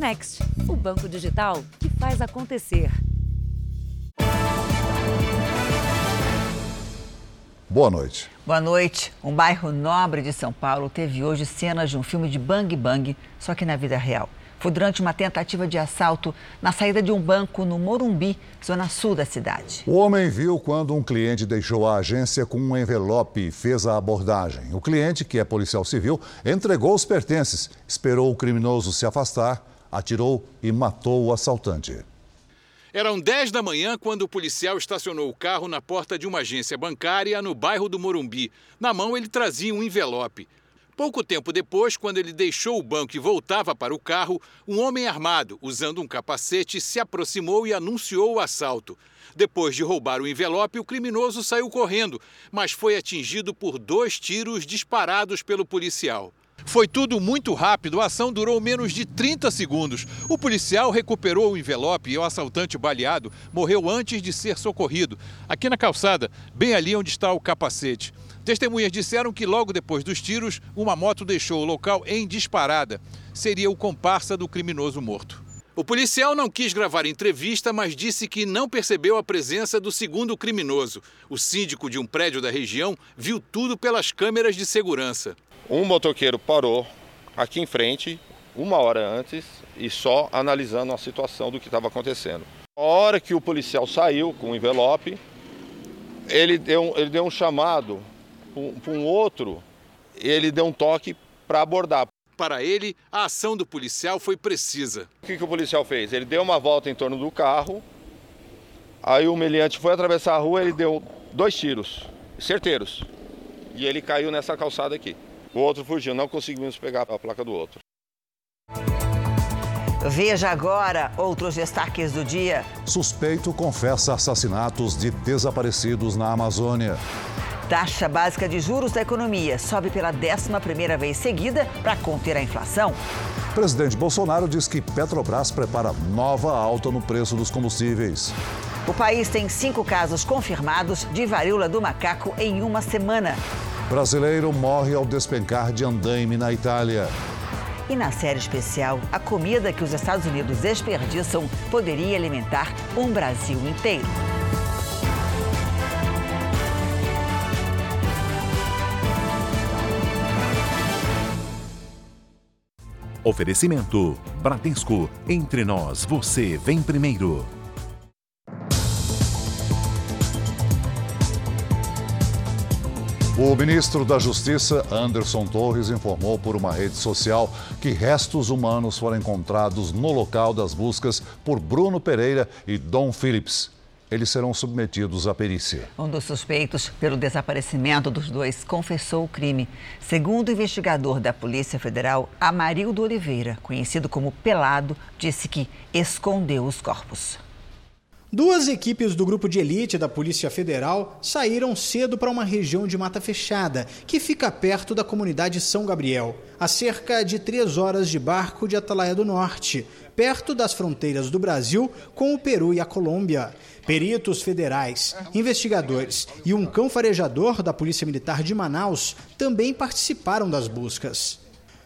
Next, o banco digital que faz acontecer. Boa noite. Boa noite. Um bairro nobre de São Paulo teve hoje cenas de um filme de bang bang, só que na vida real. Foi durante uma tentativa de assalto na saída de um banco no Morumbi, zona sul da cidade. O homem viu quando um cliente deixou a agência com um envelope e fez a abordagem. O cliente, que é policial civil, entregou os pertences, esperou o criminoso se afastar, atirou e matou o assaltante. Eram 10 da manhã quando o policial estacionou o carro na porta de uma agência bancária no bairro do Morumbi. Na mão ele trazia um envelope. Pouco tempo depois, quando ele deixou o banco e voltava para o carro, um homem armado, usando um capacete, se aproximou e anunciou o assalto. Depois de roubar o envelope, o criminoso saiu correndo, mas foi atingido por dois tiros disparados pelo policial. Foi tudo muito rápido, a ação durou menos de 30 segundos. O policial recuperou o envelope e o assaltante baleado morreu antes de ser socorrido, aqui na calçada, bem ali onde está o capacete. Testemunhas disseram que logo depois dos tiros, uma moto deixou o local em disparada. Seria o comparsa do criminoso morto. O policial não quis gravar entrevista, mas disse que não percebeu a presença do segundo criminoso. O síndico de um prédio da região viu tudo pelas câmeras de segurança. Um motoqueiro parou aqui em frente uma hora antes e só analisando a situação do que estava acontecendo. A hora que o policial saiu com o envelope, ele deu, ele deu um chamado para um outro, ele deu um toque para abordar. Para ele, a ação do policial foi precisa. O que, que o policial fez? Ele deu uma volta em torno do carro, aí o meliante foi atravessar a rua, ele deu dois tiros, certeiros, e ele caiu nessa calçada aqui. O outro fugiu, não conseguimos pegar a placa do outro. Veja agora outros destaques do dia. Suspeito confessa assassinatos de desaparecidos na Amazônia. Taxa básica de juros da economia sobe pela 11ª vez seguida para conter a inflação. Presidente Bolsonaro diz que Petrobras prepara nova alta no preço dos combustíveis. O país tem cinco casos confirmados de varíola do macaco em uma semana. Brasileiro morre ao despencar de andaime na Itália. E na série especial, a comida que os Estados Unidos desperdiçam poderia alimentar um Brasil inteiro. Oferecimento: Bradesco. Entre nós, você vem primeiro. O ministro da Justiça, Anderson Torres, informou por uma rede social que restos humanos foram encontrados no local das buscas por Bruno Pereira e Dom Phillips. Eles serão submetidos à perícia. Um dos suspeitos pelo desaparecimento dos dois confessou o crime. Segundo o investigador da Polícia Federal, Amarildo Oliveira, conhecido como Pelado, disse que escondeu os corpos. Duas equipes do grupo de elite da Polícia Federal saíram cedo para uma região de mata fechada, que fica perto da comunidade São Gabriel, a cerca de três horas de barco de Atalaia do Norte, perto das fronteiras do Brasil com o Peru e a Colômbia. Peritos federais, investigadores e um cão farejador da Polícia Militar de Manaus também participaram das buscas.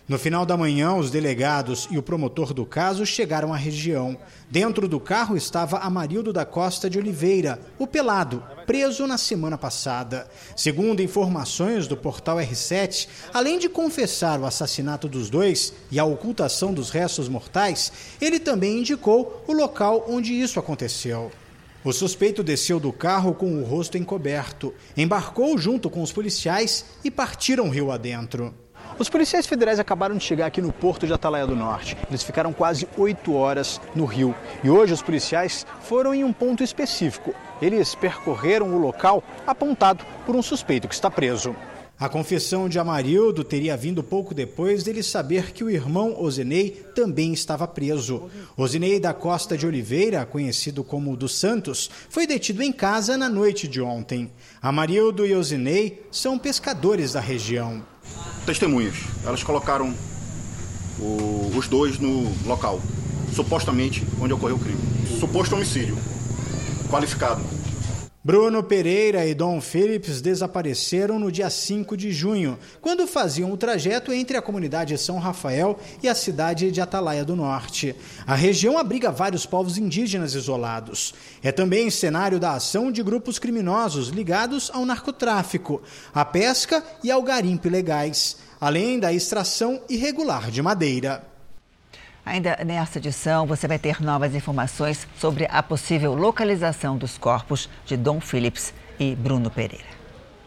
No final da manhã, os delegados e o promotor do caso chegaram à região. Dentro do carro estava Amarildo da Costa de Oliveira, o pelado, preso na semana passada. Segundo informações do portal R7, além de confessar o assassinato dos dois e a ocultação dos restos mortais, ele também indicou o local onde isso aconteceu. O suspeito desceu do carro com o rosto encoberto, embarcou junto com os policiais e partiram rio adentro. Os policiais federais acabaram de chegar aqui no porto de Atalaia do Norte. Eles ficaram quase oito horas no rio. E hoje os policiais foram em um ponto específico. Eles percorreram o local apontado por um suspeito que está preso. A confissão de Amarildo teria vindo pouco depois dele saber que o irmão Ozenei também estava preso. Ozenei da Costa de Oliveira, conhecido como dos Santos, foi detido em casa na noite de ontem. Amarildo e Ozenei são pescadores da região testemunhas. Elas colocaram o, os dois no local, supostamente onde ocorreu o crime. Suposto homicídio, qualificado. Bruno Pereira e Dom Phillips desapareceram no dia 5 de junho, quando faziam o trajeto entre a comunidade São Rafael e a cidade de Atalaia do Norte. A região abriga vários povos indígenas isolados. É também cenário da ação de grupos criminosos ligados ao narcotráfico, à pesca e ao garimpo ilegais, além da extração irregular de madeira. Ainda nesta edição, você vai ter novas informações sobre a possível localização dos corpos de Dom Phillips e Bruno Pereira.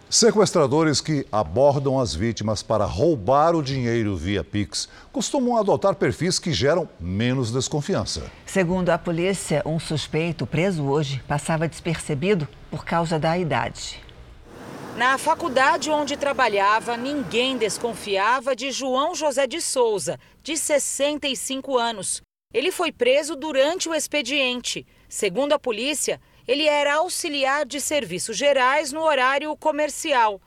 Sequestradores que abordam as vítimas para roubar o dinheiro via Pix costumam adotar perfis que geram menos desconfiança. Segundo a polícia, um suspeito preso hoje passava despercebido por causa da idade. Na faculdade onde trabalhava, ninguém desconfiava de João José de Souza, de 65 anos. Ele foi preso durante o expediente. Segundo a polícia, ele era auxiliar de serviços gerais no horário comercial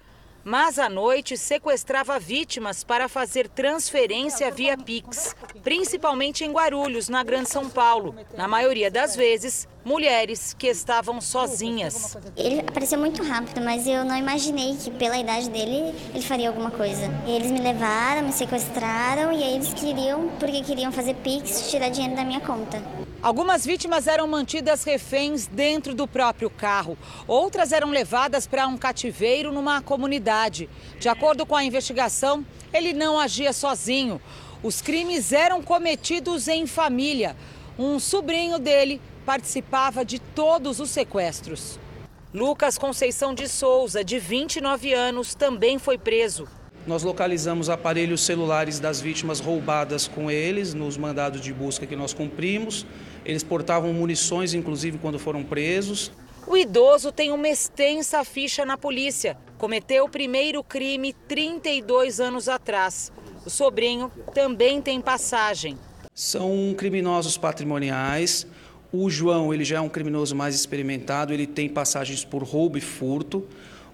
mas à noite sequestrava vítimas para fazer transferência via Pix, principalmente em Guarulhos, na Grande São Paulo. Na maioria das vezes, mulheres que estavam sozinhas. Ele apareceu muito rápido, mas eu não imaginei que pela idade dele ele faria alguma coisa. Eles me levaram, me sequestraram e aí eles queriam, porque queriam fazer Pix, tirar dinheiro da minha conta. Algumas vítimas eram mantidas reféns dentro do próprio carro. Outras eram levadas para um cativeiro numa comunidade. De acordo com a investigação, ele não agia sozinho. Os crimes eram cometidos em família. Um sobrinho dele participava de todos os sequestros. Lucas Conceição de Souza, de 29 anos, também foi preso. Nós localizamos aparelhos celulares das vítimas roubadas com eles nos mandados de busca que nós cumprimos. Eles portavam munições, inclusive, quando foram presos. O idoso tem uma extensa ficha na polícia. Cometeu o primeiro crime 32 anos atrás. O sobrinho também tem passagem. São criminosos patrimoniais. O João, ele já é um criminoso mais experimentado, ele tem passagens por roubo e furto.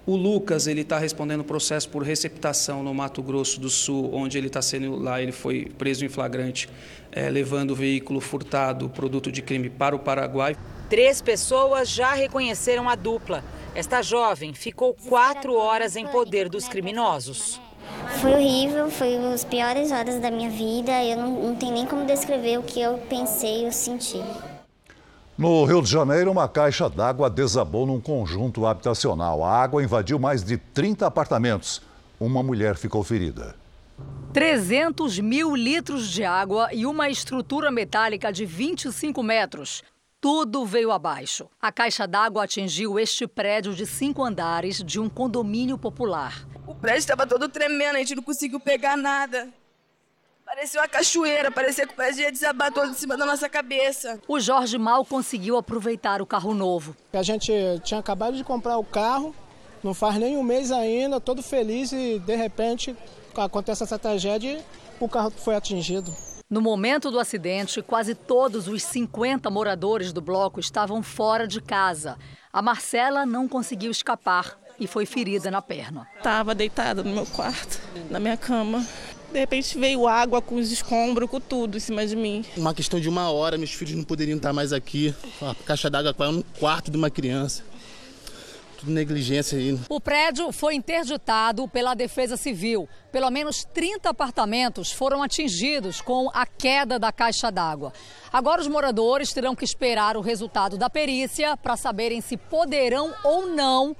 O Lucas, ele está respondendo processo por receptação no Mato Grosso do Sul, onde ele está sendo lá, ele foi preso em flagrante, é, levando o veículo furtado, produto de crime, para o Paraguai. Três pessoas já reconheceram a dupla. Esta jovem ficou quatro horas em poder dos criminosos. Foi horrível, foi as piores horas da minha vida. Eu não, não tenho nem como descrever o que eu pensei e eu senti. No Rio de Janeiro, uma caixa d'água desabou num conjunto habitacional. A água invadiu mais de 30 apartamentos. Uma mulher ficou ferida. 300 mil litros de água e uma estrutura metálica de 25 metros. Tudo veio abaixo. A caixa d'água atingiu este prédio de cinco andares de um condomínio popular. O prédio estava todo tremendo, a gente não conseguiu pegar nada. Parecia uma cachoeira, parecia que ia desabar todo em cima da nossa cabeça. O Jorge mal conseguiu aproveitar o carro novo. A gente tinha acabado de comprar o carro, não faz nem um mês ainda, todo feliz e de repente acontece essa tragédia e o carro foi atingido. No momento do acidente, quase todos os 50 moradores do bloco estavam fora de casa. A Marcela não conseguiu escapar e foi ferida na perna. Estava deitada no meu quarto, na minha cama. De repente veio água com os escombros, com tudo em cima de mim. Uma questão de uma hora, meus filhos não poderiam estar mais aqui. A caixa d'água caiu no quarto de uma criança. Tudo negligência aí. O prédio foi interditado pela Defesa Civil. Pelo menos 30 apartamentos foram atingidos com a queda da caixa d'água. Agora os moradores terão que esperar o resultado da perícia para saberem se poderão ou não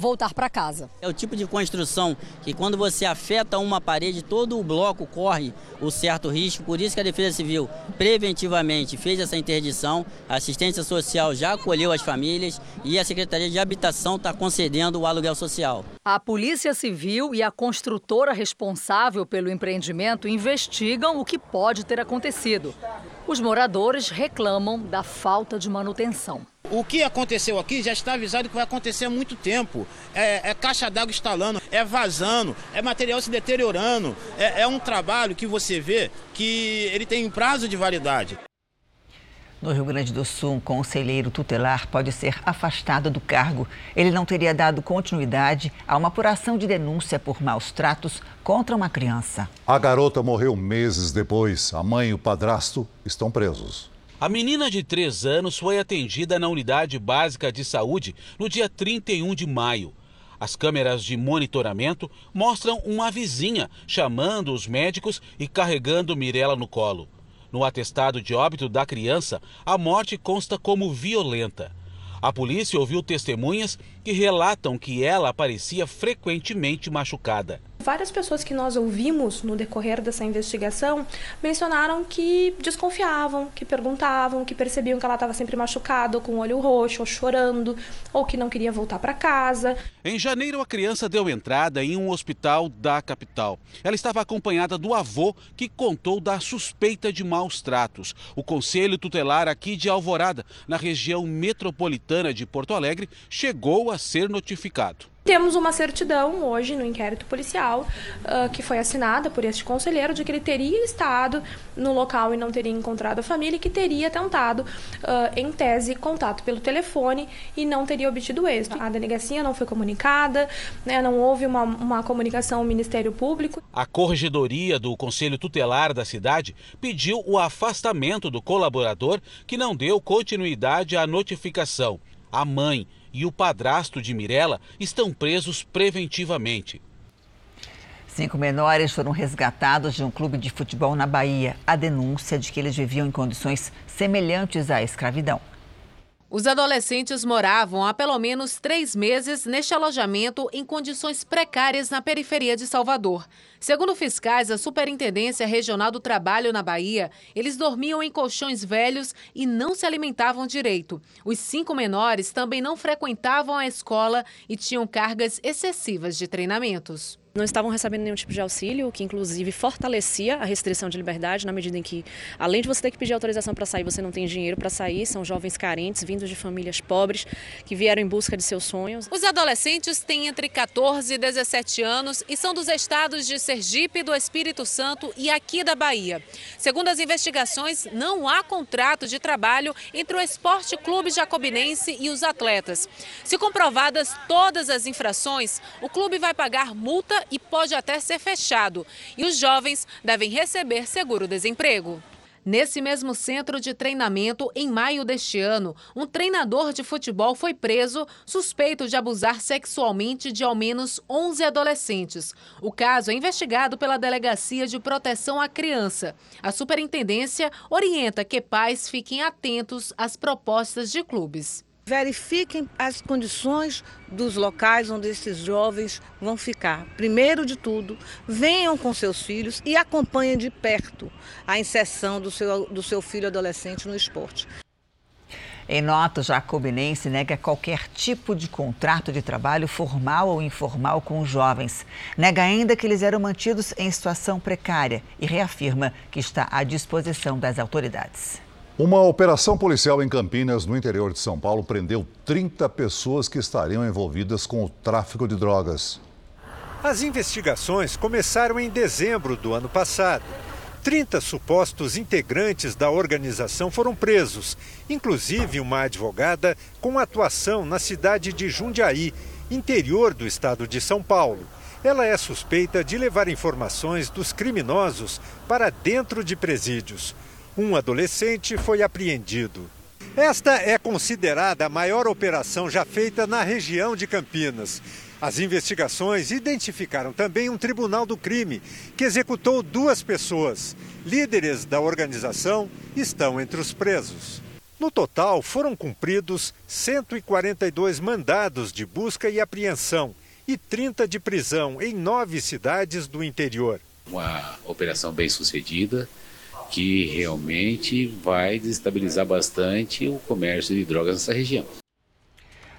voltar para casa. É o tipo de construção que quando você afeta uma parede, todo o bloco corre o certo risco, por isso que a Defesa Civil preventivamente fez essa interdição, a assistência social já acolheu as famílias e a Secretaria de Habitação está concedendo o aluguel social. A Polícia Civil e a construtora responsável pelo empreendimento investigam o que pode ter acontecido. Os moradores reclamam da falta de manutenção. O que aconteceu aqui já está avisado que vai acontecer há muito tempo. É, é caixa d'água instalando, é vazando, é material se deteriorando. É, é um trabalho que você vê que ele tem prazo de validade. No Rio Grande do Sul, um conselheiro tutelar pode ser afastado do cargo. Ele não teria dado continuidade a uma apuração de denúncia por maus tratos contra uma criança. A garota morreu meses depois. A mãe e o padrasto estão presos. A menina de 3 anos foi atendida na unidade básica de saúde no dia 31 de maio. As câmeras de monitoramento mostram uma vizinha chamando os médicos e carregando Mirella no colo. No atestado de óbito da criança, a morte consta como violenta. A polícia ouviu testemunhas que relatam que ela aparecia frequentemente machucada. Várias pessoas que nós ouvimos no decorrer dessa investigação mencionaram que desconfiavam, que perguntavam, que percebiam que ela estava sempre machucada, com o olho roxo, ou chorando, ou que não queria voltar para casa. Em janeiro, a criança deu entrada em um hospital da capital. Ela estava acompanhada do avô, que contou da suspeita de maus tratos. O Conselho Tutelar aqui de Alvorada, na região metropolitana de Porto Alegre, chegou a ser notificado. Temos uma certidão hoje no inquérito policial uh, que foi assinada por este conselheiro de que ele teria estado no local e não teria encontrado a família e que teria tentado, uh, em tese, contato pelo telefone e não teria obtido êxito. A delegacia não foi comunicada, né, não houve uma, uma comunicação ao Ministério Público. A corregedoria do Conselho Tutelar da cidade pediu o afastamento do colaborador que não deu continuidade à notificação. A mãe e o padrasto de Mirella estão presos preventivamente. Cinco menores foram resgatados de um clube de futebol na Bahia. A denúncia de que eles viviam em condições semelhantes à escravidão. Os adolescentes moravam há pelo menos três meses neste alojamento em condições precárias na periferia de Salvador. Segundo fiscais da Superintendência Regional do Trabalho na Bahia, eles dormiam em colchões velhos e não se alimentavam direito. Os cinco menores também não frequentavam a escola e tinham cargas excessivas de treinamentos não estavam recebendo nenhum tipo de auxílio, o que inclusive fortalecia a restrição de liberdade, na medida em que, além de você ter que pedir autorização para sair, você não tem dinheiro para sair, são jovens carentes, vindos de famílias pobres, que vieram em busca de seus sonhos. Os adolescentes têm entre 14 e 17 anos e são dos estados de Sergipe, do Espírito Santo e aqui da Bahia. Segundo as investigações, não há contrato de trabalho entre o Esporte Clube Jacobinense e os atletas. Se comprovadas todas as infrações, o clube vai pagar multa e pode até ser fechado. E os jovens devem receber seguro-desemprego. Nesse mesmo centro de treinamento, em maio deste ano, um treinador de futebol foi preso suspeito de abusar sexualmente de ao menos 11 adolescentes. O caso é investigado pela Delegacia de Proteção à Criança. A superintendência orienta que pais fiquem atentos às propostas de clubes verifiquem as condições dos locais onde esses jovens vão ficar. Primeiro de tudo, venham com seus filhos e acompanhem de perto a inserção do seu, do seu filho adolescente no esporte. Em nota, Jacobinense nega qualquer tipo de contrato de trabalho formal ou informal com os jovens. Nega ainda que eles eram mantidos em situação precária e reafirma que está à disposição das autoridades. Uma operação policial em Campinas, no interior de São Paulo, prendeu 30 pessoas que estariam envolvidas com o tráfico de drogas. As investigações começaram em dezembro do ano passado. 30 supostos integrantes da organização foram presos, inclusive uma advogada com atuação na cidade de Jundiaí, interior do estado de São Paulo. Ela é suspeita de levar informações dos criminosos para dentro de presídios um adolescente foi apreendido. Esta é considerada a maior operação já feita na região de Campinas. As investigações identificaram também um tribunal do crime que executou duas pessoas. Líderes da organização estão entre os presos. No total, foram cumpridos 142 mandados de busca e apreensão e 30 de prisão em nove cidades do interior. Uma operação bem sucedida, que realmente vai desestabilizar bastante o comércio de drogas nessa região.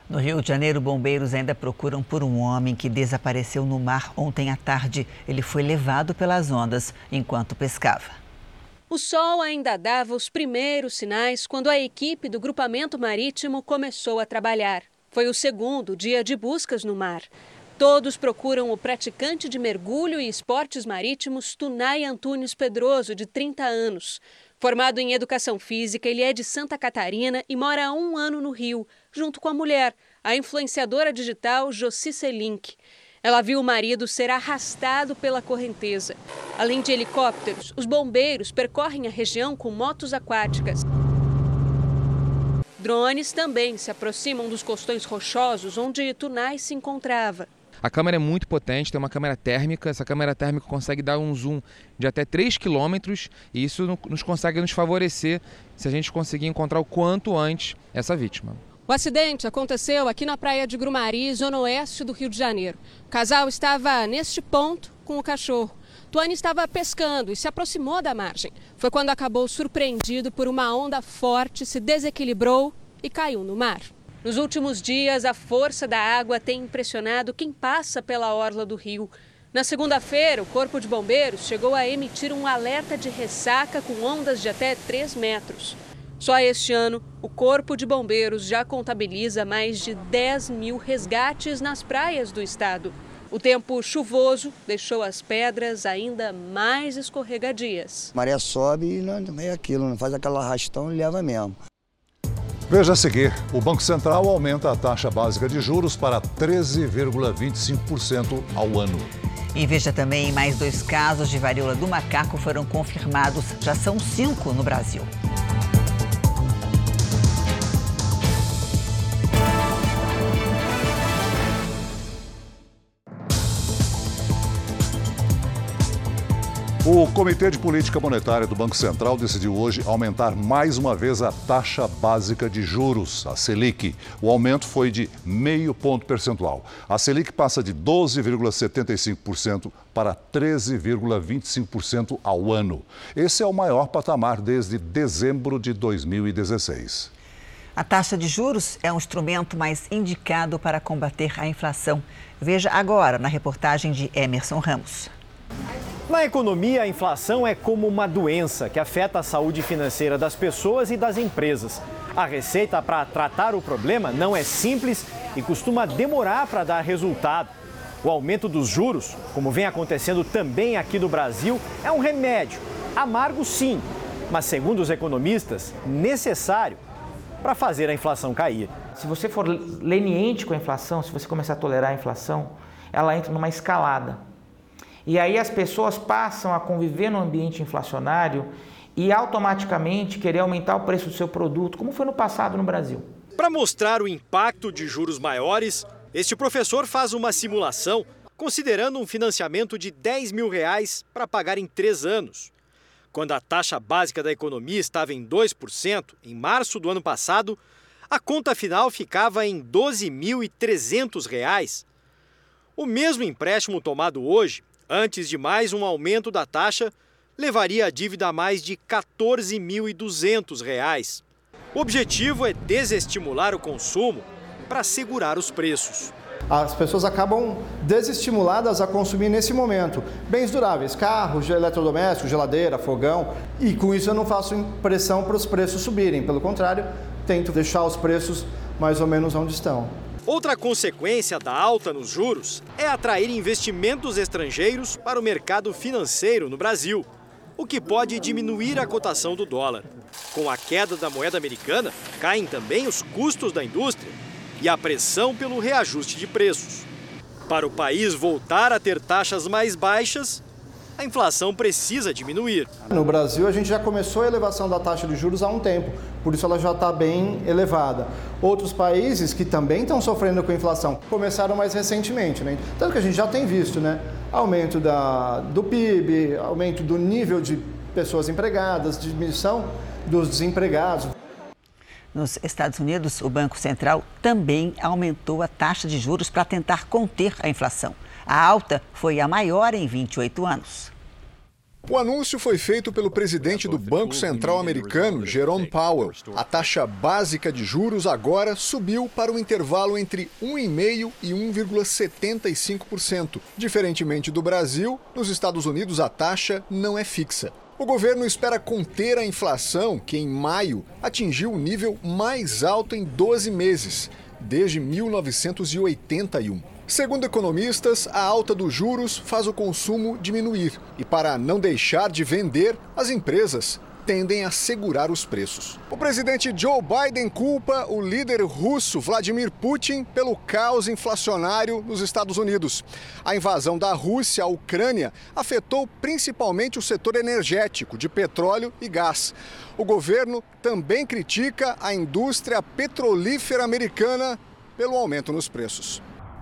No Rio de Janeiro, bombeiros ainda procuram por um homem que desapareceu no mar ontem à tarde. Ele foi levado pelas ondas enquanto pescava. O sol ainda dava os primeiros sinais quando a equipe do grupamento marítimo começou a trabalhar. Foi o segundo dia de buscas no mar. Todos procuram o praticante de mergulho e esportes marítimos Tunay Antunes Pedroso, de 30 anos. Formado em educação física, ele é de Santa Catarina e mora há um ano no Rio, junto com a mulher, a influenciadora digital Jossi Selink. Ela viu o marido ser arrastado pela correnteza. Além de helicópteros, os bombeiros percorrem a região com motos aquáticas. Drones também se aproximam dos costões rochosos onde Tunai se encontrava. A câmera é muito potente, tem uma câmera térmica. Essa câmera térmica consegue dar um zoom de até 3 quilômetros e isso nos consegue nos favorecer se a gente conseguir encontrar o quanto antes essa vítima. O acidente aconteceu aqui na praia de Grumari, zona oeste do Rio de Janeiro. O casal estava neste ponto com o cachorro. Tuane estava pescando e se aproximou da margem. Foi quando acabou surpreendido por uma onda forte, se desequilibrou e caiu no mar. Nos últimos dias, a força da água tem impressionado quem passa pela orla do rio. Na segunda-feira, o Corpo de Bombeiros chegou a emitir um alerta de ressaca com ondas de até 3 metros. Só este ano, o Corpo de Bombeiros já contabiliza mais de 10 mil resgates nas praias do estado. O tempo chuvoso deixou as pedras ainda mais escorregadias. A maré sobe e não é aquilo, não faz aquela arrastão e leva mesmo. Veja a seguir: o Banco Central aumenta a taxa básica de juros para 13,25% ao ano. E veja também: mais dois casos de varíola do macaco foram confirmados. Já são cinco no Brasil. O Comitê de Política Monetária do Banco Central decidiu hoje aumentar mais uma vez a taxa básica de juros, a Selic. O aumento foi de meio ponto percentual. A Selic passa de 12,75% para 13,25% ao ano. Esse é o maior patamar desde dezembro de 2016. A taxa de juros é um instrumento mais indicado para combater a inflação. Veja agora na reportagem de Emerson Ramos. Na economia, a inflação é como uma doença que afeta a saúde financeira das pessoas e das empresas. A receita para tratar o problema não é simples e costuma demorar para dar resultado. O aumento dos juros, como vem acontecendo também aqui no Brasil, é um remédio. Amargo, sim, mas segundo os economistas, necessário para fazer a inflação cair. Se você for leniente com a inflação, se você começar a tolerar a inflação, ela entra numa escalada e aí as pessoas passam a conviver no ambiente inflacionário e automaticamente querer aumentar o preço do seu produto, como foi no passado no Brasil. Para mostrar o impacto de juros maiores, este professor faz uma simulação considerando um financiamento de 10 mil reais para pagar em três anos. Quando a taxa básica da economia estava em 2%, em março do ano passado, a conta final ficava em R$ 12.300. O mesmo empréstimo tomado hoje Antes de mais um aumento da taxa, levaria a dívida a mais de R$ 14.200. O objetivo é desestimular o consumo para segurar os preços. As pessoas acabam desestimuladas a consumir nesse momento bens duráveis, carros, eletrodomésticos, geladeira, fogão, e com isso eu não faço pressão para os preços subirem, pelo contrário, tento deixar os preços mais ou menos onde estão. Outra consequência da alta nos juros é atrair investimentos estrangeiros para o mercado financeiro no Brasil, o que pode diminuir a cotação do dólar. Com a queda da moeda americana, caem também os custos da indústria e a pressão pelo reajuste de preços. Para o país voltar a ter taxas mais baixas, a inflação precisa diminuir. No Brasil, a gente já começou a elevação da taxa de juros há um tempo, por isso ela já está bem elevada. Outros países que também estão sofrendo com a inflação começaram mais recentemente, né? Tanto que a gente já tem visto, né? Aumento da, do PIB, aumento do nível de pessoas empregadas, diminuição dos desempregados. Nos Estados Unidos, o Banco Central também aumentou a taxa de juros para tentar conter a inflação. A alta foi a maior em 28 anos. O anúncio foi feito pelo presidente do Banco Central americano, Jerome Powell. A taxa básica de juros agora subiu para o intervalo entre 1,5% e 1,75%. Diferentemente do Brasil, nos Estados Unidos a taxa não é fixa. O governo espera conter a inflação, que em maio atingiu o nível mais alto em 12 meses, desde 1981. Segundo economistas, a alta dos juros faz o consumo diminuir e, para não deixar de vender, as empresas tendem a segurar os preços. O presidente Joe Biden culpa o líder russo Vladimir Putin pelo caos inflacionário nos Estados Unidos. A invasão da Rússia à Ucrânia afetou principalmente o setor energético, de petróleo e gás. O governo também critica a indústria petrolífera americana pelo aumento nos preços.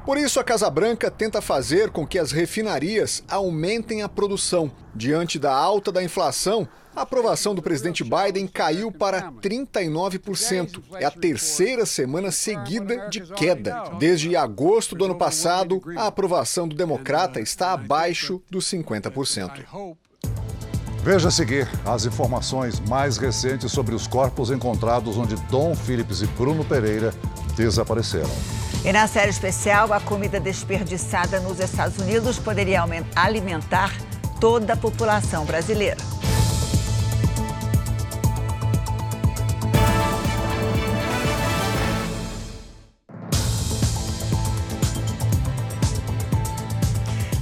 Por isso, a Casa Branca tenta fazer com que as refinarias aumentem a produção. Diante da alta da inflação, a aprovação do presidente Biden caiu para 39%. É a terceira semana seguida de queda. Desde agosto do ano passado, a aprovação do democrata está abaixo dos 50%. Veja a seguir as informações mais recentes sobre os corpos encontrados onde Dom Phillips e Bruno Pereira desapareceram. E na série especial, a comida desperdiçada nos Estados Unidos poderia alimentar toda a população brasileira.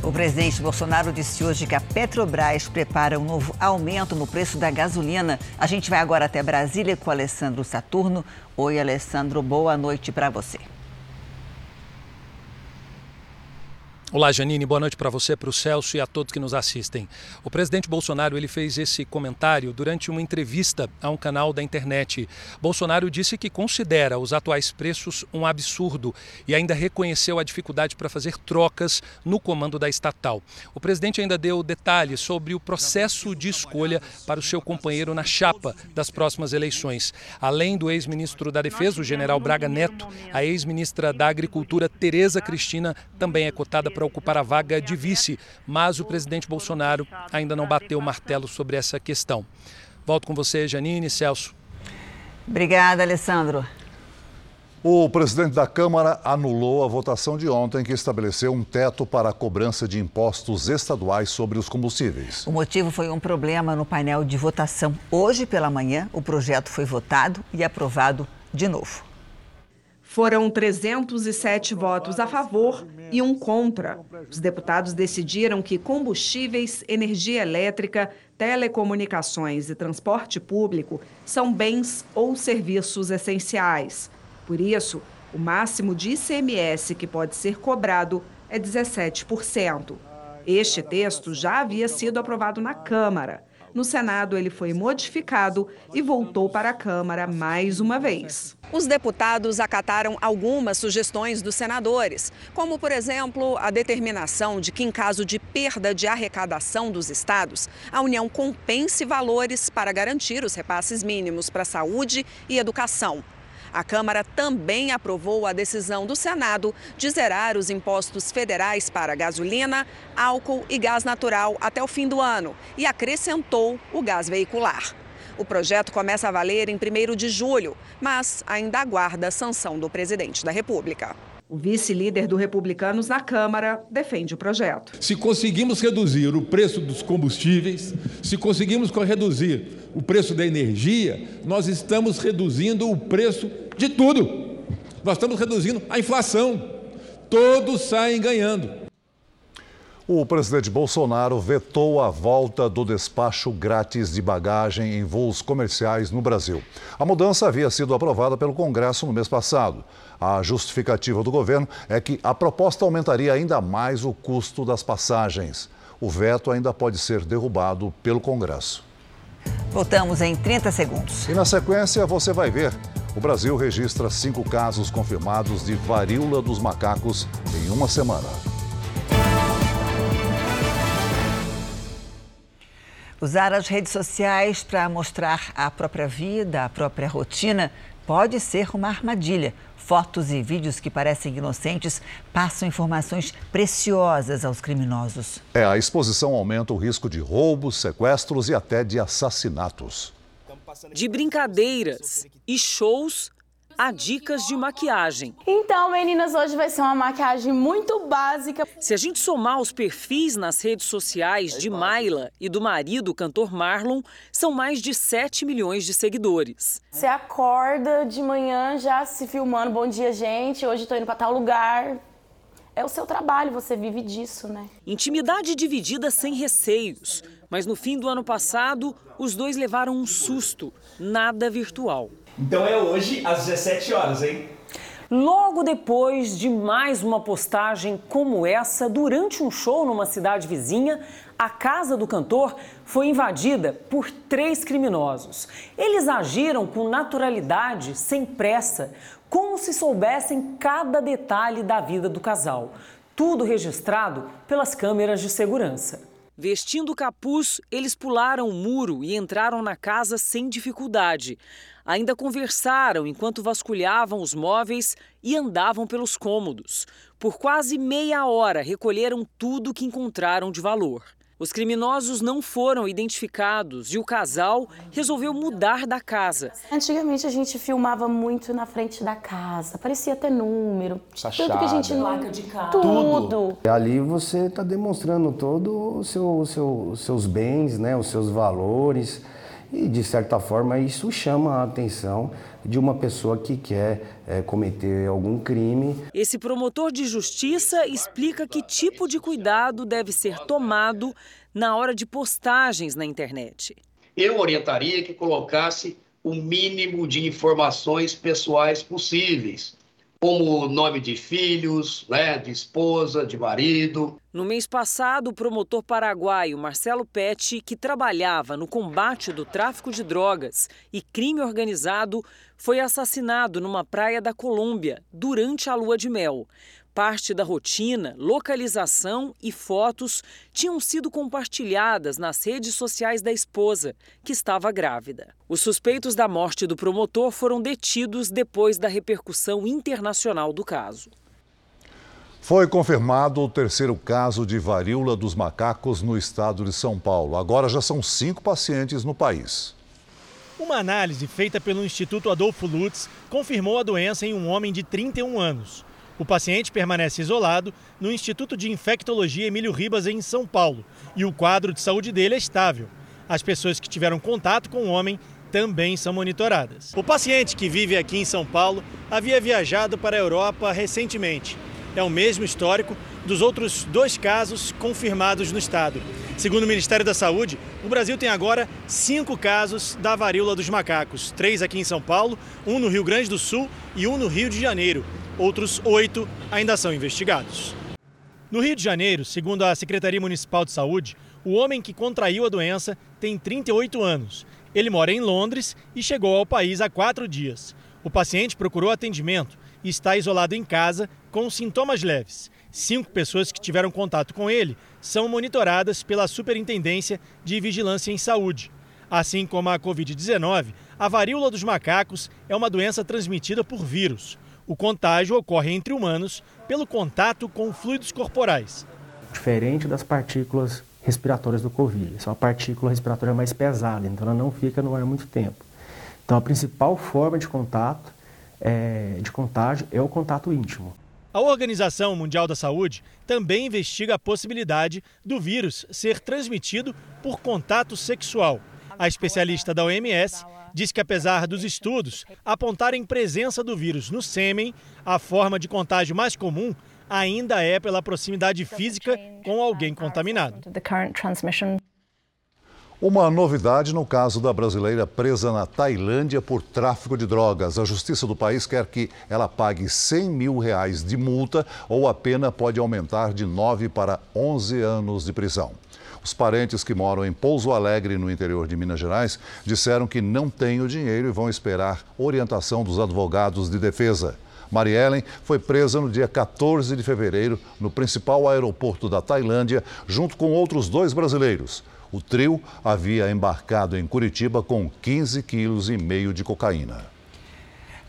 O presidente Bolsonaro disse hoje que a Petrobras prepara um novo aumento no preço da gasolina. A gente vai agora até Brasília com o Alessandro Saturno. Oi, Alessandro, boa noite para você. Olá, Janine, boa noite para você, para o Celso e a todos que nos assistem. O presidente Bolsonaro ele fez esse comentário durante uma entrevista a um canal da internet. Bolsonaro disse que considera os atuais preços um absurdo e ainda reconheceu a dificuldade para fazer trocas no comando da estatal. O presidente ainda deu detalhes sobre o processo de escolha para o seu companheiro na chapa das próximas eleições. Além do ex-ministro da Defesa, o general Braga Neto, a ex-ministra da Agricultura, Tereza Cristina, também é cotada para ocupar a vaga de vice, mas o presidente Bolsonaro ainda não bateu o martelo sobre essa questão. Volto com você, Janine Celso. Obrigada, Alessandro. O presidente da Câmara anulou a votação de ontem que estabeleceu um teto para a cobrança de impostos estaduais sobre os combustíveis. O motivo foi um problema no painel de votação. Hoje pela manhã, o projeto foi votado e aprovado de novo. Foram 307 votos a favor e um contra. Os deputados decidiram que combustíveis, energia elétrica, telecomunicações e transporte público são bens ou serviços essenciais. Por isso, o máximo de ICMS que pode ser cobrado é 17%. Este texto já havia sido aprovado na Câmara. No Senado, ele foi modificado e voltou para a Câmara mais uma vez. Os deputados acataram algumas sugestões dos senadores, como, por exemplo, a determinação de que, em caso de perda de arrecadação dos estados, a União compense valores para garantir os repasses mínimos para saúde e educação. A Câmara também aprovou a decisão do Senado de zerar os impostos federais para gasolina, álcool e gás natural até o fim do ano e acrescentou o gás veicular. O projeto começa a valer em 1 de julho, mas ainda aguarda a sanção do presidente da República. O vice-líder do Republicanos na Câmara defende o projeto. Se conseguimos reduzir o preço dos combustíveis, se conseguimos reduzir o preço da energia, nós estamos reduzindo o preço de tudo. Nós estamos reduzindo a inflação. Todos saem ganhando. O presidente Bolsonaro vetou a volta do despacho grátis de bagagem em voos comerciais no Brasil. A mudança havia sido aprovada pelo Congresso no mês passado. A justificativa do governo é que a proposta aumentaria ainda mais o custo das passagens. O veto ainda pode ser derrubado pelo Congresso. Voltamos em 30 segundos. E na sequência você vai ver. O Brasil registra cinco casos confirmados de varíola dos macacos em uma semana. Usar as redes sociais para mostrar a própria vida, a própria rotina, pode ser uma armadilha. Fotos e vídeos que parecem inocentes passam informações preciosas aos criminosos. É, a exposição aumenta o risco de roubos, sequestros e até de assassinatos. De brincadeiras e shows a dicas de maquiagem. Então, meninas, hoje vai ser uma maquiagem muito básica. Se a gente somar os perfis nas redes sociais de Maila e do marido, o cantor Marlon, são mais de 7 milhões de seguidores. Você acorda de manhã já se filmando, bom dia, gente, hoje estou indo para tal lugar. é o seu trabalho, você vive disso, né? Intimidade dividida sem receios. Mas no fim do ano passado, os dois levaram um susto. Nada virtual. Então é hoje às 17 horas, hein? Logo depois de mais uma postagem como essa, durante um show numa cidade vizinha, a casa do cantor foi invadida por três criminosos. Eles agiram com naturalidade, sem pressa, como se soubessem cada detalhe da vida do casal. Tudo registrado pelas câmeras de segurança. Vestindo capuz, eles pularam o muro e entraram na casa sem dificuldade. Ainda conversaram enquanto vasculhavam os móveis e andavam pelos cômodos. Por quase meia hora recolheram tudo que encontraram de valor. Os criminosos não foram identificados e o casal resolveu mudar da casa. Antigamente a gente filmava muito na frente da casa, parecia ter número. Sachada. Tanto que a gente não... Placa de carro. Tudo. Ali você está demonstrando todo o seu, seu, os seus bens, né, os seus valores. E, de certa forma, isso chama a atenção de uma pessoa que quer é, cometer algum crime. Esse promotor de justiça explica que tipo de cuidado deve ser tomado na hora de postagens na internet. Eu orientaria que colocasse o mínimo de informações pessoais possíveis como nome de filhos, né, de esposa, de marido. No mês passado, o promotor paraguaio Marcelo Pet, que trabalhava no combate do tráfico de drogas e crime organizado, foi assassinado numa praia da Colômbia durante a lua de mel. Parte da rotina, localização e fotos tinham sido compartilhadas nas redes sociais da esposa, que estava grávida. Os suspeitos da morte do promotor foram detidos depois da repercussão internacional do caso. Foi confirmado o terceiro caso de varíola dos macacos no estado de São Paulo. Agora já são cinco pacientes no país. Uma análise feita pelo Instituto Adolfo Lutz confirmou a doença em um homem de 31 anos. O paciente permanece isolado no Instituto de Infectologia Emílio Ribas, em São Paulo, e o quadro de saúde dele é estável. As pessoas que tiveram contato com o homem também são monitoradas. O paciente que vive aqui em São Paulo havia viajado para a Europa recentemente. É o mesmo histórico dos outros dois casos confirmados no estado. Segundo o Ministério da Saúde, o Brasil tem agora cinco casos da varíola dos macacos: três aqui em São Paulo, um no Rio Grande do Sul e um no Rio de Janeiro. Outros oito ainda são investigados. No Rio de Janeiro, segundo a Secretaria Municipal de Saúde, o homem que contraiu a doença tem 38 anos. Ele mora em Londres e chegou ao país há quatro dias. O paciente procurou atendimento e está isolado em casa com sintomas leves. Cinco pessoas que tiveram contato com ele são monitoradas pela Superintendência de Vigilância em Saúde. Assim como a Covid-19, a varíola dos macacos é uma doença transmitida por vírus. O contágio ocorre entre humanos pelo contato com fluidos corporais. Diferente das partículas respiratórias do Covid, essa é partícula respiratória mais pesada, então ela não fica no ar muito tempo. Então a principal forma de contato, é, de contágio, é o contato íntimo. A Organização Mundial da Saúde também investiga a possibilidade do vírus ser transmitido por contato sexual. A especialista da OMS diz que, apesar dos estudos apontarem presença do vírus no sêmen, a forma de contágio mais comum ainda é pela proximidade física com alguém contaminado. Uma novidade no caso da brasileira presa na Tailândia por tráfico de drogas. A justiça do país quer que ela pague 100 mil reais de multa ou a pena pode aumentar de 9 para 11 anos de prisão. Os parentes que moram em Pouso Alegre, no interior de Minas Gerais, disseram que não têm o dinheiro e vão esperar orientação dos advogados de defesa. Mariellen foi presa no dia 14 de fevereiro no principal aeroporto da Tailândia, junto com outros dois brasileiros. O trio havia embarcado em Curitiba com 15 quilos e meio de cocaína.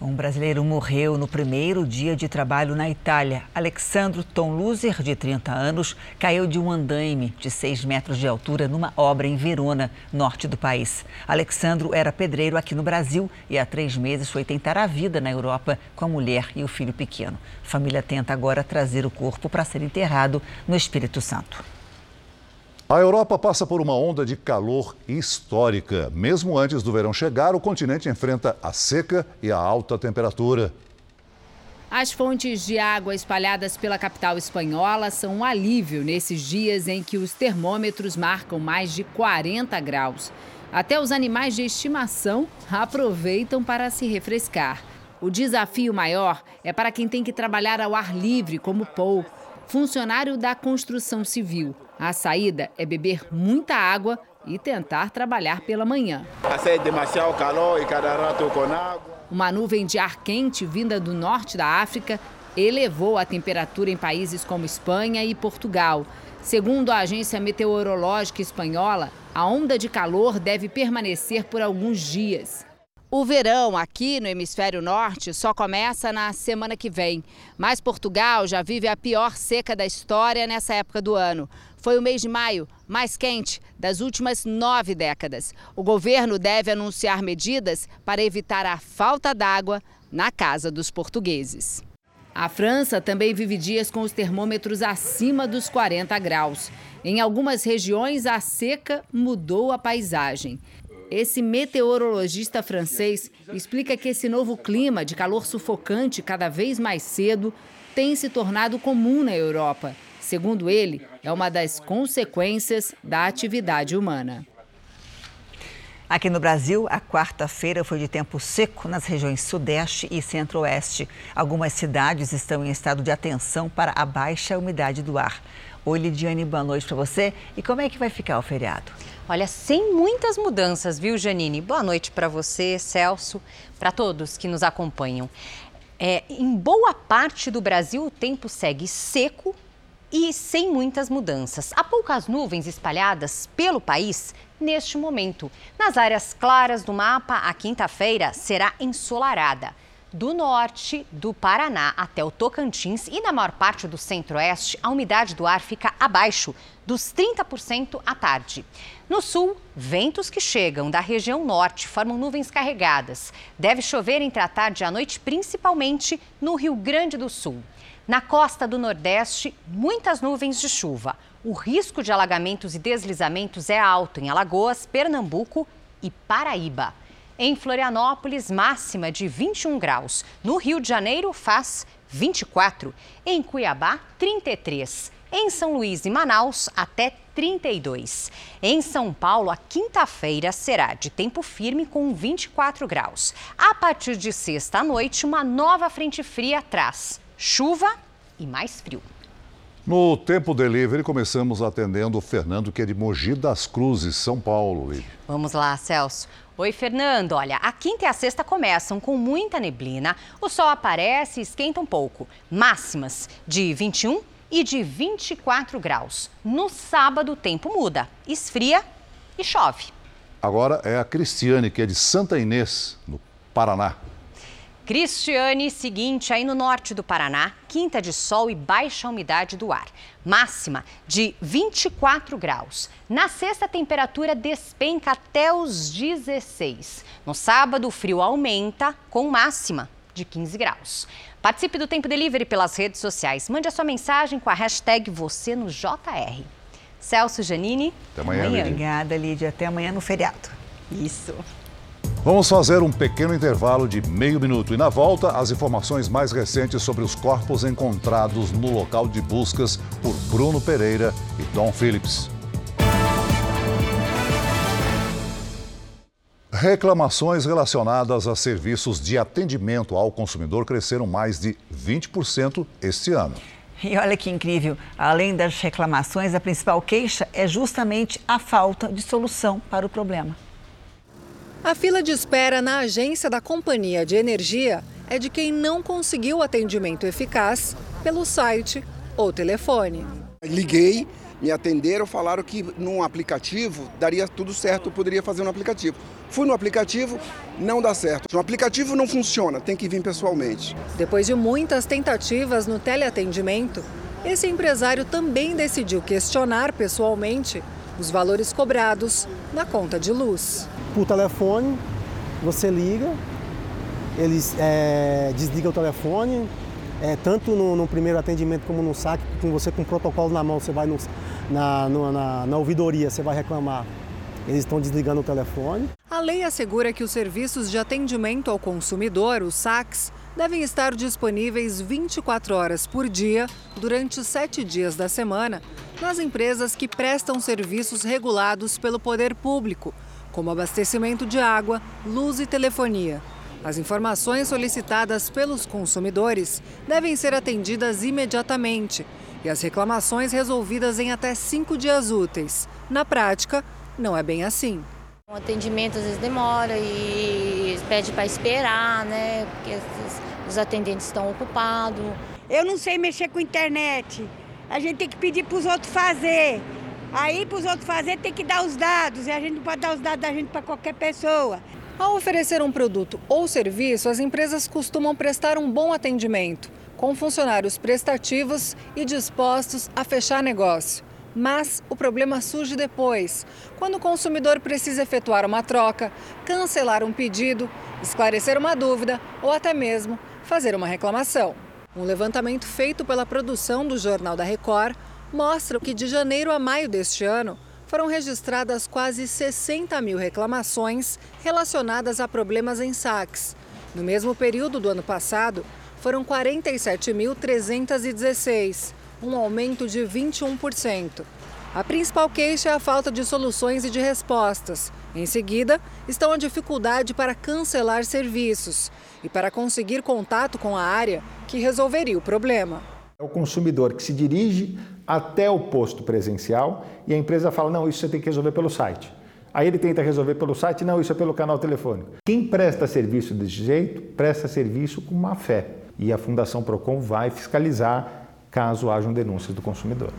Um brasileiro morreu no primeiro dia de trabalho na Itália. Alexandro Tom Luzer, de 30 anos, caiu de um andaime de 6 metros de altura numa obra em Verona, norte do país. Alexandro era pedreiro aqui no Brasil e há três meses foi tentar a vida na Europa com a mulher e o filho pequeno. A família tenta agora trazer o corpo para ser enterrado no Espírito Santo. A Europa passa por uma onda de calor histórica. Mesmo antes do verão chegar, o continente enfrenta a seca e a alta temperatura. As fontes de água espalhadas pela capital espanhola são um alívio nesses dias em que os termômetros marcam mais de 40 graus. Até os animais de estimação aproveitam para se refrescar. O desafio maior é para quem tem que trabalhar ao ar livre, como Paul, funcionário da construção civil. A saída é beber muita água e tentar trabalhar pela manhã. Faz demasiado calor e cada rato com água. Uma nuvem de ar quente vinda do norte da África elevou a temperatura em países como Espanha e Portugal. Segundo a agência meteorológica espanhola, a onda de calor deve permanecer por alguns dias. O verão aqui no hemisfério norte só começa na semana que vem, mas Portugal já vive a pior seca da história nessa época do ano. Foi o mês de maio mais quente das últimas nove décadas. O governo deve anunciar medidas para evitar a falta d'água na casa dos portugueses. A França também vive dias com os termômetros acima dos 40 graus. Em algumas regiões, a seca mudou a paisagem. Esse meteorologista francês explica que esse novo clima de calor sufocante cada vez mais cedo tem se tornado comum na Europa. Segundo ele, é uma das consequências da atividade humana. Aqui no Brasil, a quarta-feira foi de tempo seco nas regiões Sudeste e Centro-Oeste. Algumas cidades estão em estado de atenção para a baixa umidade do ar. Oi, Lidiane, boa noite para você. E como é que vai ficar o feriado? Olha, sem muitas mudanças, viu, Janine? Boa noite para você, Celso, para todos que nos acompanham. É, em boa parte do Brasil, o tempo segue seco e sem muitas mudanças. Há poucas nuvens espalhadas pelo país neste momento. Nas áreas claras do mapa, a quinta-feira será ensolarada. Do norte do Paraná até o Tocantins e na maior parte do centro-oeste, a umidade do ar fica abaixo dos 30% à tarde. No sul, ventos que chegam da região norte formam nuvens carregadas. Deve chover entre a tarde e a noite, principalmente no Rio Grande do Sul. Na costa do Nordeste, muitas nuvens de chuva. O risco de alagamentos e deslizamentos é alto em Alagoas, Pernambuco e Paraíba. Em Florianópolis, máxima de 21 graus. No Rio de Janeiro, faz 24. Em Cuiabá, 33. Em São Luís e Manaus, até 32. Em São Paulo, a quinta-feira será de tempo firme com 24 graus. A partir de sexta à noite, uma nova frente fria traz chuva e mais frio. No Tempo Delivery, começamos atendendo o Fernando, que é de Mogi das Cruzes, São Paulo. Vamos lá, Celso. Oi, Fernando. Olha, a quinta e a sexta começam com muita neblina, o sol aparece e esquenta um pouco. Máximas de 21 e de 24 graus. No sábado, o tempo muda, esfria e chove. Agora é a Cristiane, que é de Santa Inês, no Paraná. Cristiane, seguinte, aí no norte do Paraná, quinta de sol e baixa umidade do ar. Máxima de 24 graus. Na sexta, a temperatura despenca até os 16. No sábado, o frio aumenta com máxima de 15 graus. Participe do Tempo Delivery pelas redes sociais. Mande a sua mensagem com a hashtag você no JR. Celso Janine. Até amanhã, amanhã. Obrigada, Lídia. Até amanhã no feriado. Isso. Vamos fazer um pequeno intervalo de meio minuto e na volta as informações mais recentes sobre os corpos encontrados no local de buscas por Bruno Pereira e Dom Phillips. Reclamações relacionadas a serviços de atendimento ao consumidor cresceram mais de 20% este ano. E olha que incrível, além das reclamações, a principal queixa é justamente a falta de solução para o problema. A fila de espera na agência da companhia de energia é de quem não conseguiu atendimento eficaz pelo site ou telefone. Liguei, me atenderam, falaram que num aplicativo daria tudo certo, poderia fazer no aplicativo. Fui no aplicativo, não dá certo. O aplicativo não funciona, tem que vir pessoalmente. Depois de muitas tentativas no teleatendimento, esse empresário também decidiu questionar pessoalmente os valores cobrados na conta de luz. Por telefone, você liga, eles é, desligam o telefone, é, tanto no, no, primeiro atendimento como no saque, com você com o protocolo na mão, você vai no, na, no, na, na ouvidoria, você vai reclamar eles estão desligando o telefone. A lei assegura que os serviços de atendimento ao consumidor, os SACs, devem estar disponíveis 24 horas por dia, durante sete dias da semana, nas empresas que prestam serviços regulados pelo poder público, como abastecimento de água, luz e telefonia. As informações solicitadas pelos consumidores devem ser atendidas imediatamente e as reclamações resolvidas em até cinco dias úteis. Na prática, não é bem assim. O atendimento às vezes demora e pede para esperar, né? Porque os atendentes estão ocupados. Eu não sei mexer com internet. A gente tem que pedir para os outros fazer. Aí, para os outros fazer, tem que dar os dados. E a gente não pode dar os dados da gente para qualquer pessoa. Ao oferecer um produto ou serviço, as empresas costumam prestar um bom atendimento, com funcionários prestativos e dispostos a fechar negócio. Mas o problema surge depois, quando o consumidor precisa efetuar uma troca, cancelar um pedido, esclarecer uma dúvida ou até mesmo fazer uma reclamação. Um levantamento feito pela produção do Jornal da Record mostra que de janeiro a maio deste ano, foram registradas quase 60 mil reclamações relacionadas a problemas em saques. No mesmo período do ano passado, foram 47.316, um aumento de 21%. A principal queixa é a falta de soluções e de respostas. Em seguida, estão a dificuldade para cancelar serviços e para conseguir contato com a área que resolveria o problema. É o consumidor que se dirige até o posto presencial e a empresa fala: não, isso você tem que resolver pelo site. Aí ele tenta resolver pelo site, não, isso é pelo canal telefônico. Quem presta serviço desse jeito, presta serviço com má fé. E a Fundação Procon vai fiscalizar caso hajam denúncias do consumidor.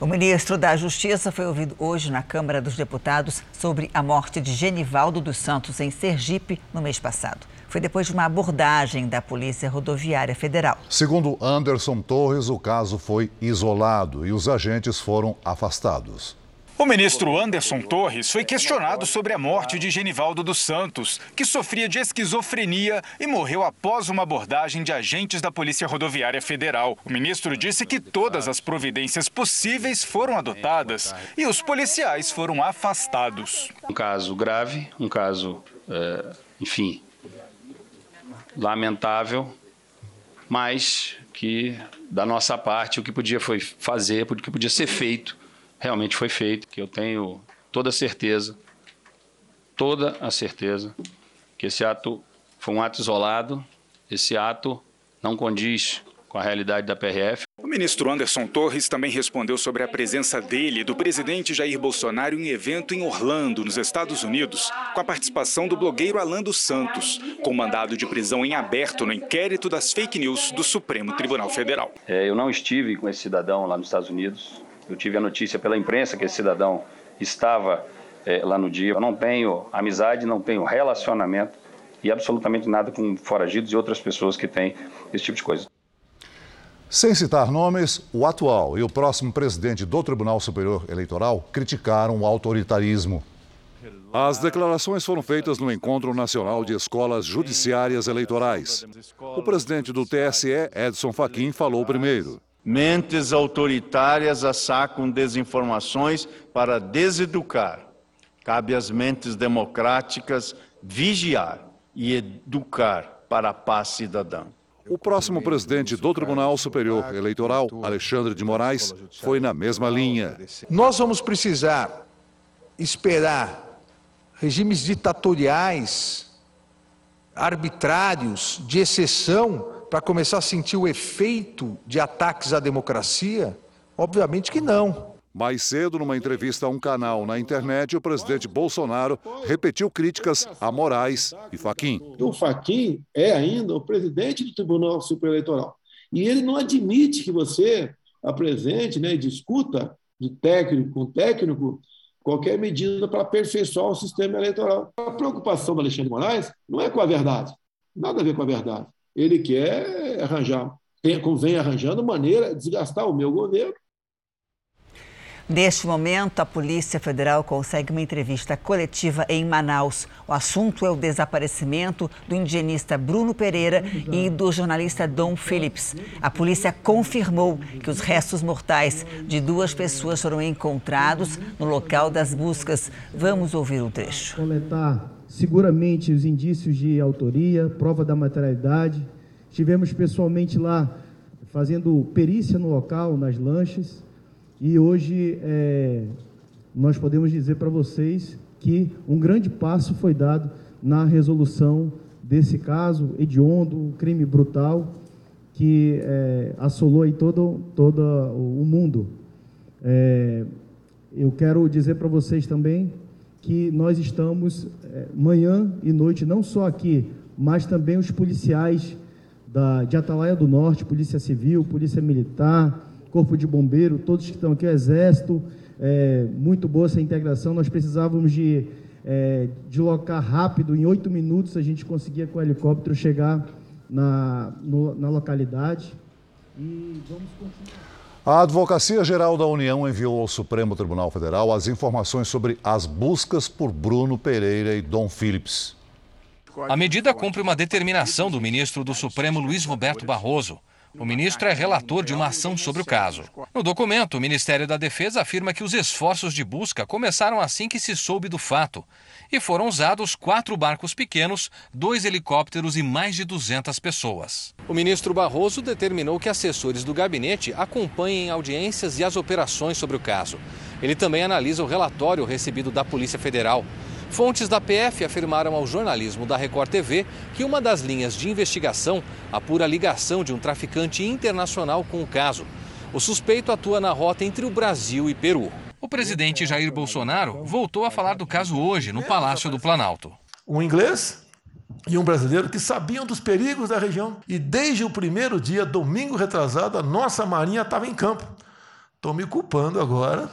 O ministro da Justiça foi ouvido hoje na Câmara dos Deputados sobre a morte de Genivaldo dos Santos em Sergipe no mês passado foi depois de uma abordagem da Polícia Rodoviária Federal. Segundo Anderson Torres, o caso foi isolado e os agentes foram afastados. O ministro Anderson Torres foi questionado sobre a morte de Genivaldo dos Santos, que sofria de esquizofrenia e morreu após uma abordagem de agentes da Polícia Rodoviária Federal. O ministro disse que todas as providências possíveis foram adotadas e os policiais foram afastados. Um caso grave, um caso, é, enfim, lamentável, mas que da nossa parte o que podia foi fazer, o que podia ser feito, realmente foi feito, que eu tenho toda a certeza, toda a certeza que esse ato foi um ato isolado, esse ato não condiz com a realidade da PRF. O ministro Anderson Torres também respondeu sobre a presença dele e do presidente Jair Bolsonaro em evento em Orlando, nos Estados Unidos, com a participação do blogueiro Alan dos Santos, com mandado de prisão em aberto no inquérito das fake news do Supremo Tribunal Federal. É, eu não estive com esse cidadão lá nos Estados Unidos. Eu tive a notícia pela imprensa que esse cidadão estava é, lá no dia. Eu não tenho amizade, não tenho relacionamento e absolutamente nada com foragidos e outras pessoas que têm esse tipo de coisa. Sem citar nomes, o atual e o próximo presidente do Tribunal Superior Eleitoral criticaram o autoritarismo. As declarações foram feitas no Encontro Nacional de Escolas Judiciárias Eleitorais. O presidente do TSE, Edson Fachin, falou primeiro. Mentes autoritárias assacam desinformações para deseducar. Cabe às mentes democráticas vigiar e educar para a paz cidadã. O próximo presidente do Tribunal Superior Eleitoral, Alexandre de Moraes, foi na mesma linha. Nós vamos precisar esperar regimes ditatoriais, arbitrários, de exceção, para começar a sentir o efeito de ataques à democracia? Obviamente que não. Mais cedo, numa entrevista a um canal na internet, o presidente Bolsonaro repetiu críticas a Moraes e Faquim. O Faquim é ainda o presidente do Tribunal Superior Eleitoral. E ele não admite que você apresente né, discuta de técnico com técnico qualquer medida para aperfeiçoar o sistema eleitoral. A preocupação do Alexandre Moraes não é com a verdade, nada a ver com a verdade. Ele quer arranjar, vem arranjando maneira de desgastar o meu governo Neste momento, a Polícia Federal consegue uma entrevista coletiva em Manaus. O assunto é o desaparecimento do indigenista Bruno Pereira e do jornalista Dom Phillips. A polícia confirmou que os restos mortais de duas pessoas foram encontrados no local das buscas. Vamos ouvir o trecho. Coletar seguramente os indícios de autoria, prova da materialidade. Estivemos pessoalmente lá fazendo perícia no local, nas lanchas e hoje é, nós podemos dizer para vocês que um grande passo foi dado na resolução desse caso hediondo, crime brutal que é, assolou aí todo, todo o mundo. É, eu quero dizer para vocês também que nós estamos é, manhã e noite, não só aqui, mas também os policiais da, de Atalaia do Norte, Polícia Civil, Polícia Militar, Corpo de Bombeiro, todos que estão aqui, o Exército, é, muito boa essa integração. Nós precisávamos de é, deslocar rápido, em oito minutos a gente conseguia com o helicóptero chegar na, no, na localidade. E vamos continuar. A Advocacia Geral da União enviou ao Supremo Tribunal Federal as informações sobre as buscas por Bruno Pereira e Dom Phillips. A medida cumpre uma determinação do ministro do Supremo Luiz Roberto Barroso. O ministro é relator de uma ação sobre o caso. No documento, o Ministério da Defesa afirma que os esforços de busca começaram assim que se soube do fato e foram usados quatro barcos pequenos, dois helicópteros e mais de 200 pessoas. O ministro Barroso determinou que assessores do gabinete acompanhem audiências e as operações sobre o caso. Ele também analisa o relatório recebido da Polícia Federal. Fontes da PF afirmaram ao jornalismo da Record TV que uma das linhas de investigação apura a ligação de um traficante internacional com o caso. O suspeito atua na rota entre o Brasil e Peru. O presidente Jair Bolsonaro voltou a falar do caso hoje no Palácio do Planalto. Um inglês e um brasileiro que sabiam dos perigos da região. E desde o primeiro dia, domingo retrasado, a nossa marinha estava em campo. Estou me culpando agora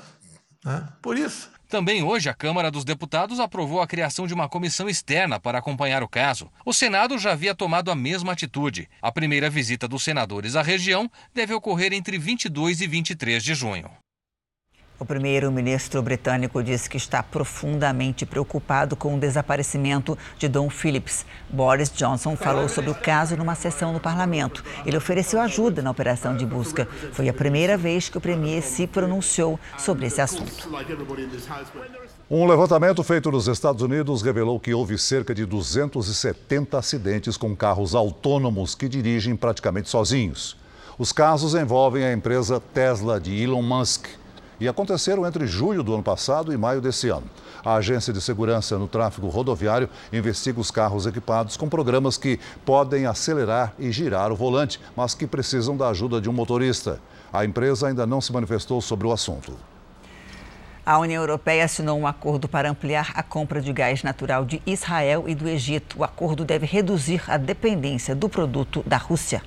né, por isso. Também hoje, a Câmara dos Deputados aprovou a criação de uma comissão externa para acompanhar o caso. O Senado já havia tomado a mesma atitude. A primeira visita dos senadores à região deve ocorrer entre 22 e 23 de junho. O primeiro-ministro britânico disse que está profundamente preocupado com o desaparecimento de Dom Phillips. Boris Johnson falou sobre o caso numa sessão no parlamento. Ele ofereceu ajuda na operação de busca. Foi a primeira vez que o premier se pronunciou sobre esse assunto. Um levantamento feito nos Estados Unidos revelou que houve cerca de 270 acidentes com carros autônomos que dirigem praticamente sozinhos. Os casos envolvem a empresa Tesla de Elon Musk e aconteceram entre julho do ano passado e maio desse ano. A Agência de Segurança no Tráfego Rodoviário investiga os carros equipados com programas que podem acelerar e girar o volante, mas que precisam da ajuda de um motorista. A empresa ainda não se manifestou sobre o assunto. A União Europeia assinou um acordo para ampliar a compra de gás natural de Israel e do Egito. O acordo deve reduzir a dependência do produto da Rússia.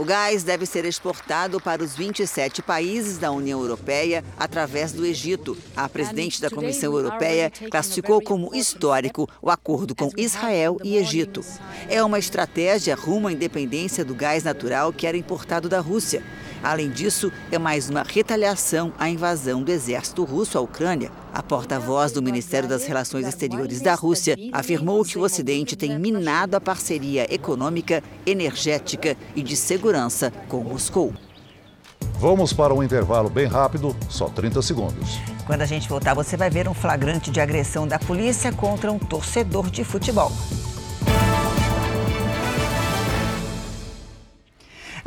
O gás deve ser exportado para os 27 países da União Europeia através do Egito. A presidente da Comissão Europeia classificou como histórico o acordo com Israel e Egito. É uma estratégia rumo à independência do gás natural que era importado da Rússia. Além disso, é mais uma retaliação à invasão do exército russo à Ucrânia. A porta-voz do Ministério das Relações Exteriores da Rússia afirmou que o Ocidente tem minado a parceria econômica, energética e de segurança com Moscou. Vamos para um intervalo bem rápido, só 30 segundos. Quando a gente voltar, você vai ver um flagrante de agressão da polícia contra um torcedor de futebol.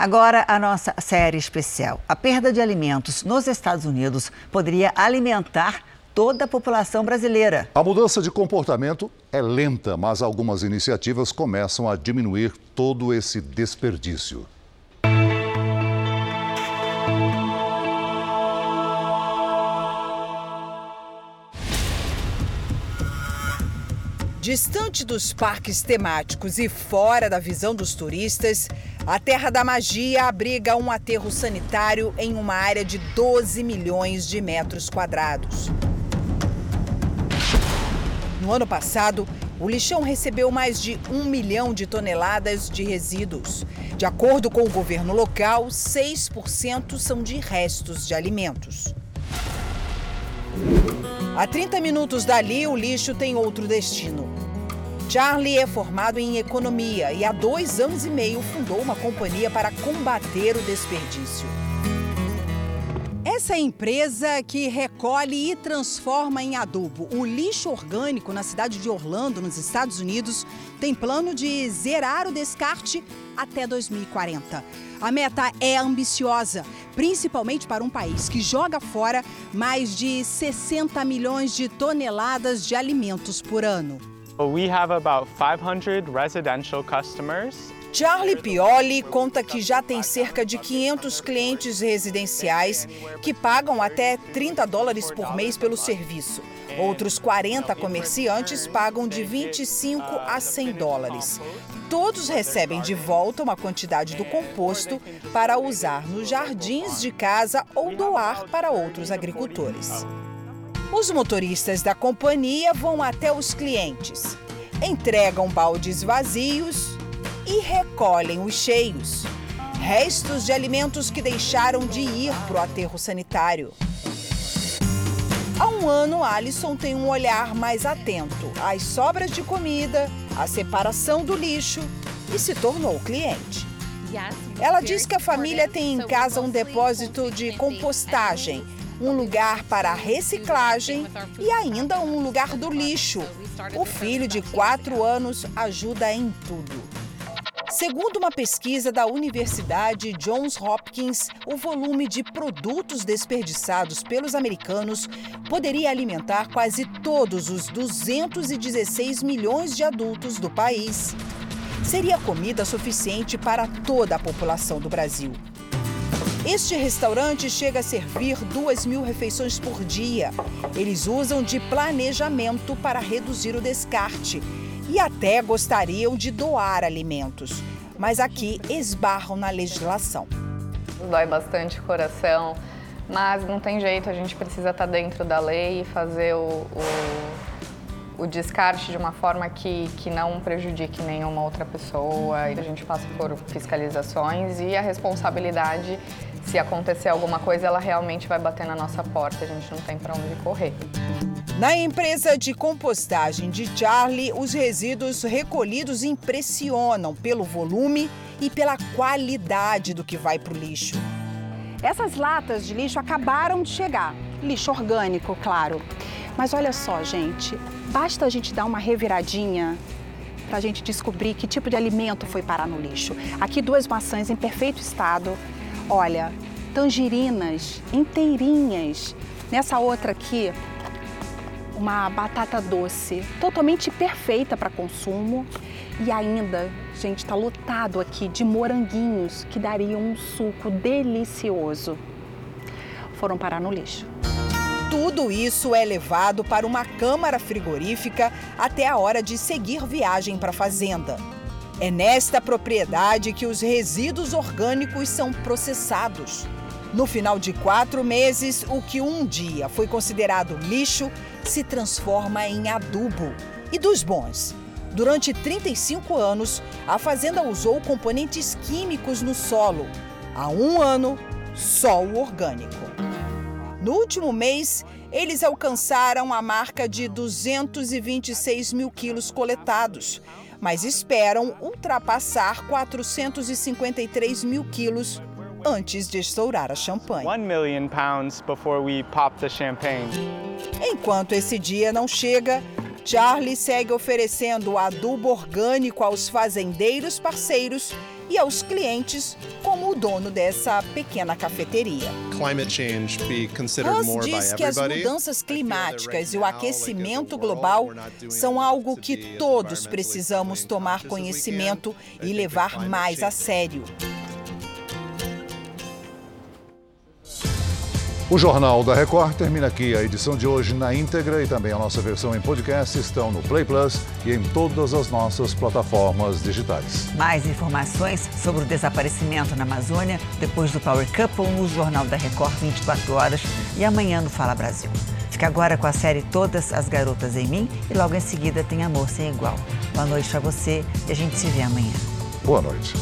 Agora, a nossa série especial. A perda de alimentos nos Estados Unidos poderia alimentar toda a população brasileira. A mudança de comportamento é lenta, mas algumas iniciativas começam a diminuir todo esse desperdício. Distante dos parques temáticos e fora da visão dos turistas, a Terra da Magia abriga um aterro sanitário em uma área de 12 milhões de metros quadrados. No ano passado, o lixão recebeu mais de um milhão de toneladas de resíduos. De acordo com o governo local, 6% são de restos de alimentos. A 30 minutos dali, o lixo tem outro destino. Charlie é formado em economia e há dois anos e meio fundou uma companhia para combater o desperdício. Essa é empresa que recolhe e transforma em adubo o lixo orgânico na cidade de Orlando, nos Estados Unidos, tem plano de zerar o descarte até 2040. A meta é ambiciosa, principalmente para um país que joga fora mais de 60 milhões de toneladas de alimentos por ano. We have about 500 residential customers Charlie Pioli conta que já tem cerca de 500 clientes residenciais que pagam até 30 dólares por mês pelo serviço. Outros 40 comerciantes pagam de 25 a 100 dólares. Todos recebem de volta uma quantidade do composto para usar nos jardins de casa ou doar para outros agricultores. Os motoristas da companhia vão até os clientes, entregam baldes vazios e recolhem os cheios. Restos de alimentos que deixaram de ir para o aterro sanitário. Há um ano, Alison tem um olhar mais atento às sobras de comida, à separação do lixo e se tornou cliente. Ela diz que a família tem em casa um depósito de compostagem, um lugar para reciclagem e ainda um lugar do lixo. O filho de quatro anos ajuda em tudo. Segundo uma pesquisa da Universidade Johns Hopkins, o volume de produtos desperdiçados pelos americanos poderia alimentar quase todos os 216 milhões de adultos do país. Seria comida suficiente para toda a população do Brasil. Este restaurante chega a servir duas mil refeições por dia. Eles usam de planejamento para reduzir o descarte e até gostariam de doar alimentos, mas aqui esbarram na legislação. Dói bastante o coração, mas não tem jeito, a gente precisa estar dentro da lei e fazer o, o, o descarte de uma forma que, que não prejudique nenhuma outra pessoa. A gente passa por fiscalizações e a responsabilidade, se acontecer alguma coisa, ela realmente vai bater na nossa porta, a gente não tem para onde correr. Na empresa de compostagem de Charlie, os resíduos recolhidos impressionam pelo volume e pela qualidade do que vai para o lixo. Essas latas de lixo acabaram de chegar. Lixo orgânico, claro. Mas olha só, gente, basta a gente dar uma reviradinha para a gente descobrir que tipo de alimento foi parar no lixo. Aqui duas maçãs em perfeito estado. Olha, tangerinas inteirinhas. Nessa outra aqui, uma batata doce totalmente perfeita para consumo e ainda, gente, está lotado aqui de moranguinhos que dariam um suco delicioso. Foram parar no lixo. Tudo isso é levado para uma câmara frigorífica até a hora de seguir viagem para a fazenda. É nesta propriedade que os resíduos orgânicos são processados. No final de quatro meses, o que um dia foi considerado lixo se transforma em adubo. E dos bons? Durante 35 anos, a fazenda usou componentes químicos no solo. Há um ano, só o orgânico. No último mês, eles alcançaram a marca de 226 mil quilos coletados, mas esperam ultrapassar 453 mil quilos antes de estourar a champanhe. Enquanto esse dia não chega, Charlie segue oferecendo adubo orgânico aos fazendeiros parceiros e aos clientes, como o dono dessa pequena cafeteria. Ross diz que as mudanças climáticas e o aquecimento global são algo que todos precisamos tomar conhecimento e levar mais a sério. O Jornal da Record termina aqui. A edição de hoje na íntegra e também a nossa versão em podcast estão no Play Plus e em todas as nossas plataformas digitais. Mais informações sobre o desaparecimento na Amazônia depois do Power Couple no Jornal da Record 24 horas e amanhã no Fala Brasil. Fica agora com a série Todas as Garotas em Mim e logo em seguida tem Amor Sem Igual. Boa noite para você e a gente se vê amanhã. Boa noite.